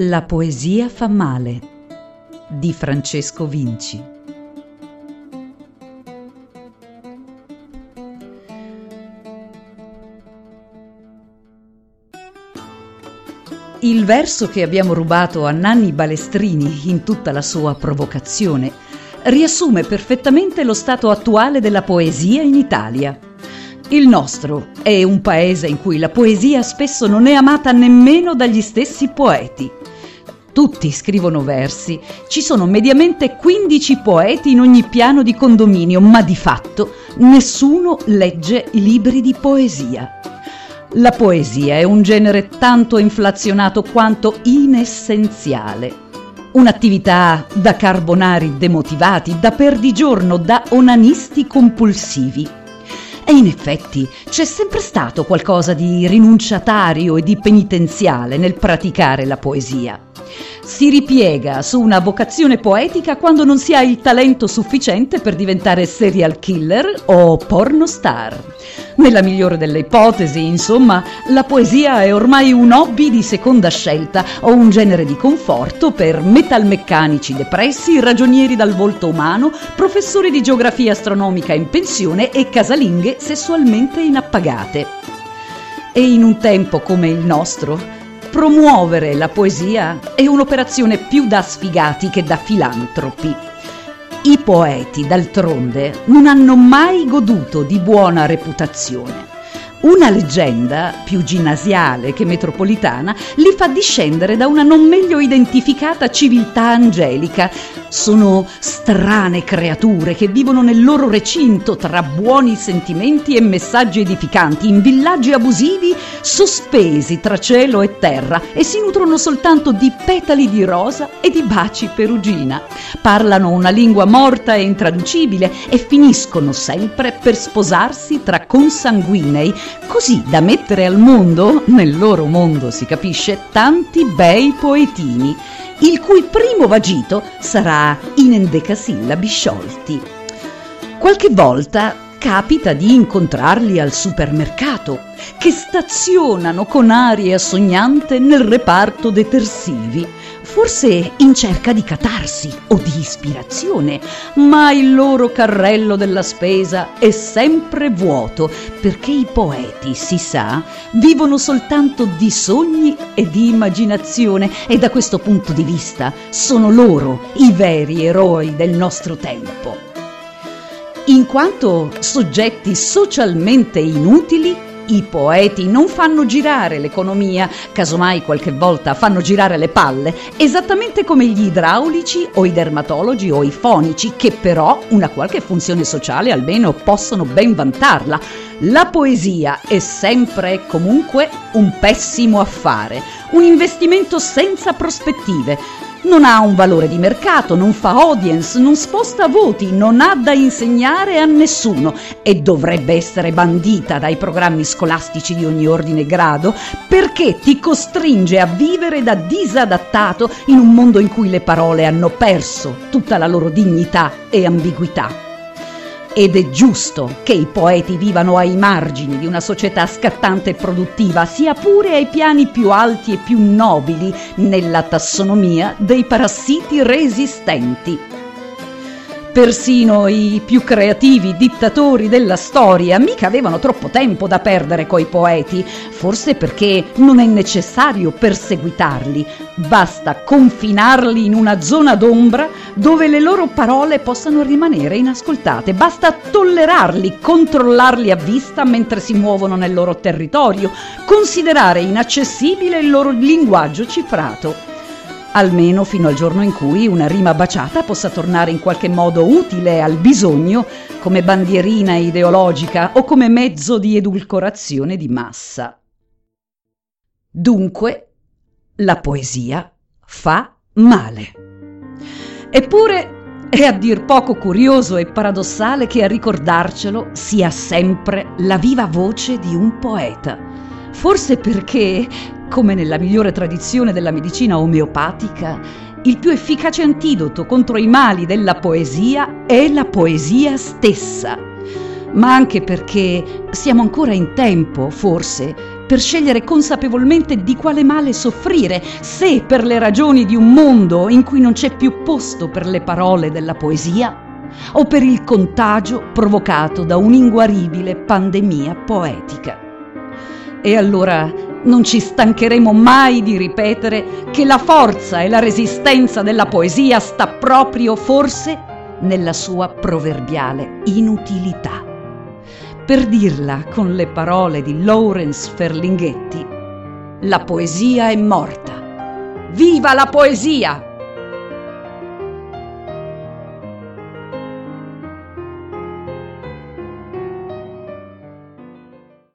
La poesia fa male di Francesco Vinci. Il verso che abbiamo rubato a Nanni Balestrini in tutta la sua provocazione riassume perfettamente lo stato attuale della poesia in Italia. Il nostro è un paese in cui la poesia spesso non è amata nemmeno dagli stessi poeti. Tutti scrivono versi, ci sono mediamente 15 poeti in ogni piano di condominio, ma di fatto nessuno legge libri di poesia. La poesia è un genere tanto inflazionato quanto inessenziale. Un'attività da carbonari demotivati, da perdigiorno, da onanisti compulsivi. E in effetti c'è sempre stato qualcosa di rinunciatario e di penitenziale nel praticare la poesia. Si ripiega su una vocazione poetica quando non si ha il talento sufficiente per diventare serial killer o pornostar. Nella migliore delle ipotesi, insomma, la poesia è ormai un hobby di seconda scelta o un genere di conforto per metalmeccanici depressi, ragionieri dal volto umano, professori di geografia astronomica in pensione e casalinghe sessualmente inappagate. E in un tempo come il nostro, promuovere la poesia è un'operazione più da sfigati che da filantropi. I poeti, d'altronde, non hanno mai goduto di buona reputazione. Una leggenda, più ginnasiale che metropolitana, li fa discendere da una non meglio identificata civiltà angelica. Sono strane creature che vivono nel loro recinto tra buoni sentimenti e messaggi edificanti, in villaggi abusivi sospesi tra cielo e terra e si nutrono soltanto di petali di rosa e di baci perugina. Parlano una lingua morta e intraducibile e finiscono sempre per sposarsi tra consanguinei così da mettere al mondo, nel loro mondo si capisce, tanti bei poetini, il cui primo vagito sarà in endecasillabi sciolti. Qualche volta capita di incontrarli al supermercato, che stazionano con aria sognante nel reparto detersivi, forse in cerca di catarsi o di ispirazione, ma il loro carrello della spesa è sempre vuoto, perché i poeti, si sa, vivono soltanto di sogni e di immaginazione e da questo punto di vista sono loro i veri eroi del nostro tempo. In quanto soggetti socialmente inutili, i poeti non fanno girare l'economia, casomai qualche volta fanno girare le palle, esattamente come gli idraulici o i dermatologi o i fonici, che però una qualche funzione sociale almeno possono ben vantarla. La poesia è sempre e comunque un pessimo affare, un investimento senza prospettive non ha un valore di mercato, non fa audience, non sposta voti, non ha da insegnare a nessuno e dovrebbe essere bandita dai programmi scolastici di ogni ordine e grado perché ti costringe a vivere da disadattato in un mondo in cui le parole hanno perso tutta la loro dignità e ambiguità. Ed è giusto che i poeti vivano ai margini di una società scattante e produttiva, sia pure ai piani più alti e più nobili nella tassonomia dei parassiti resistenti. Persino i più creativi dittatori della storia mica avevano troppo tempo da perdere coi poeti, forse perché non è necessario perseguitarli, basta confinarli in una zona d'ombra dove le loro parole possano rimanere inascoltate, basta tollerarli, controllarli a vista mentre si muovono nel loro territorio, considerare inaccessibile il loro linguaggio cifrato almeno fino al giorno in cui una rima baciata possa tornare in qualche modo utile al bisogno come bandierina ideologica o come mezzo di edulcorazione di massa. Dunque, la poesia fa male. Eppure è a dir poco curioso e paradossale che a ricordarcelo sia sempre la viva voce di un poeta. Forse perché come nella migliore tradizione della medicina omeopatica, il più efficace antidoto contro i mali della poesia è la poesia stessa, ma anche perché siamo ancora in tempo, forse, per scegliere consapevolmente di quale male soffrire, se per le ragioni di un mondo in cui non c'è più posto per le parole della poesia, o per il contagio provocato da un'inguaribile pandemia poetica. E allora non ci stancheremo mai di ripetere che la forza e la resistenza della poesia sta proprio forse nella sua proverbiale inutilità. Per dirla con le parole di Lawrence Ferlinghetti, la poesia è morta. Viva la poesia!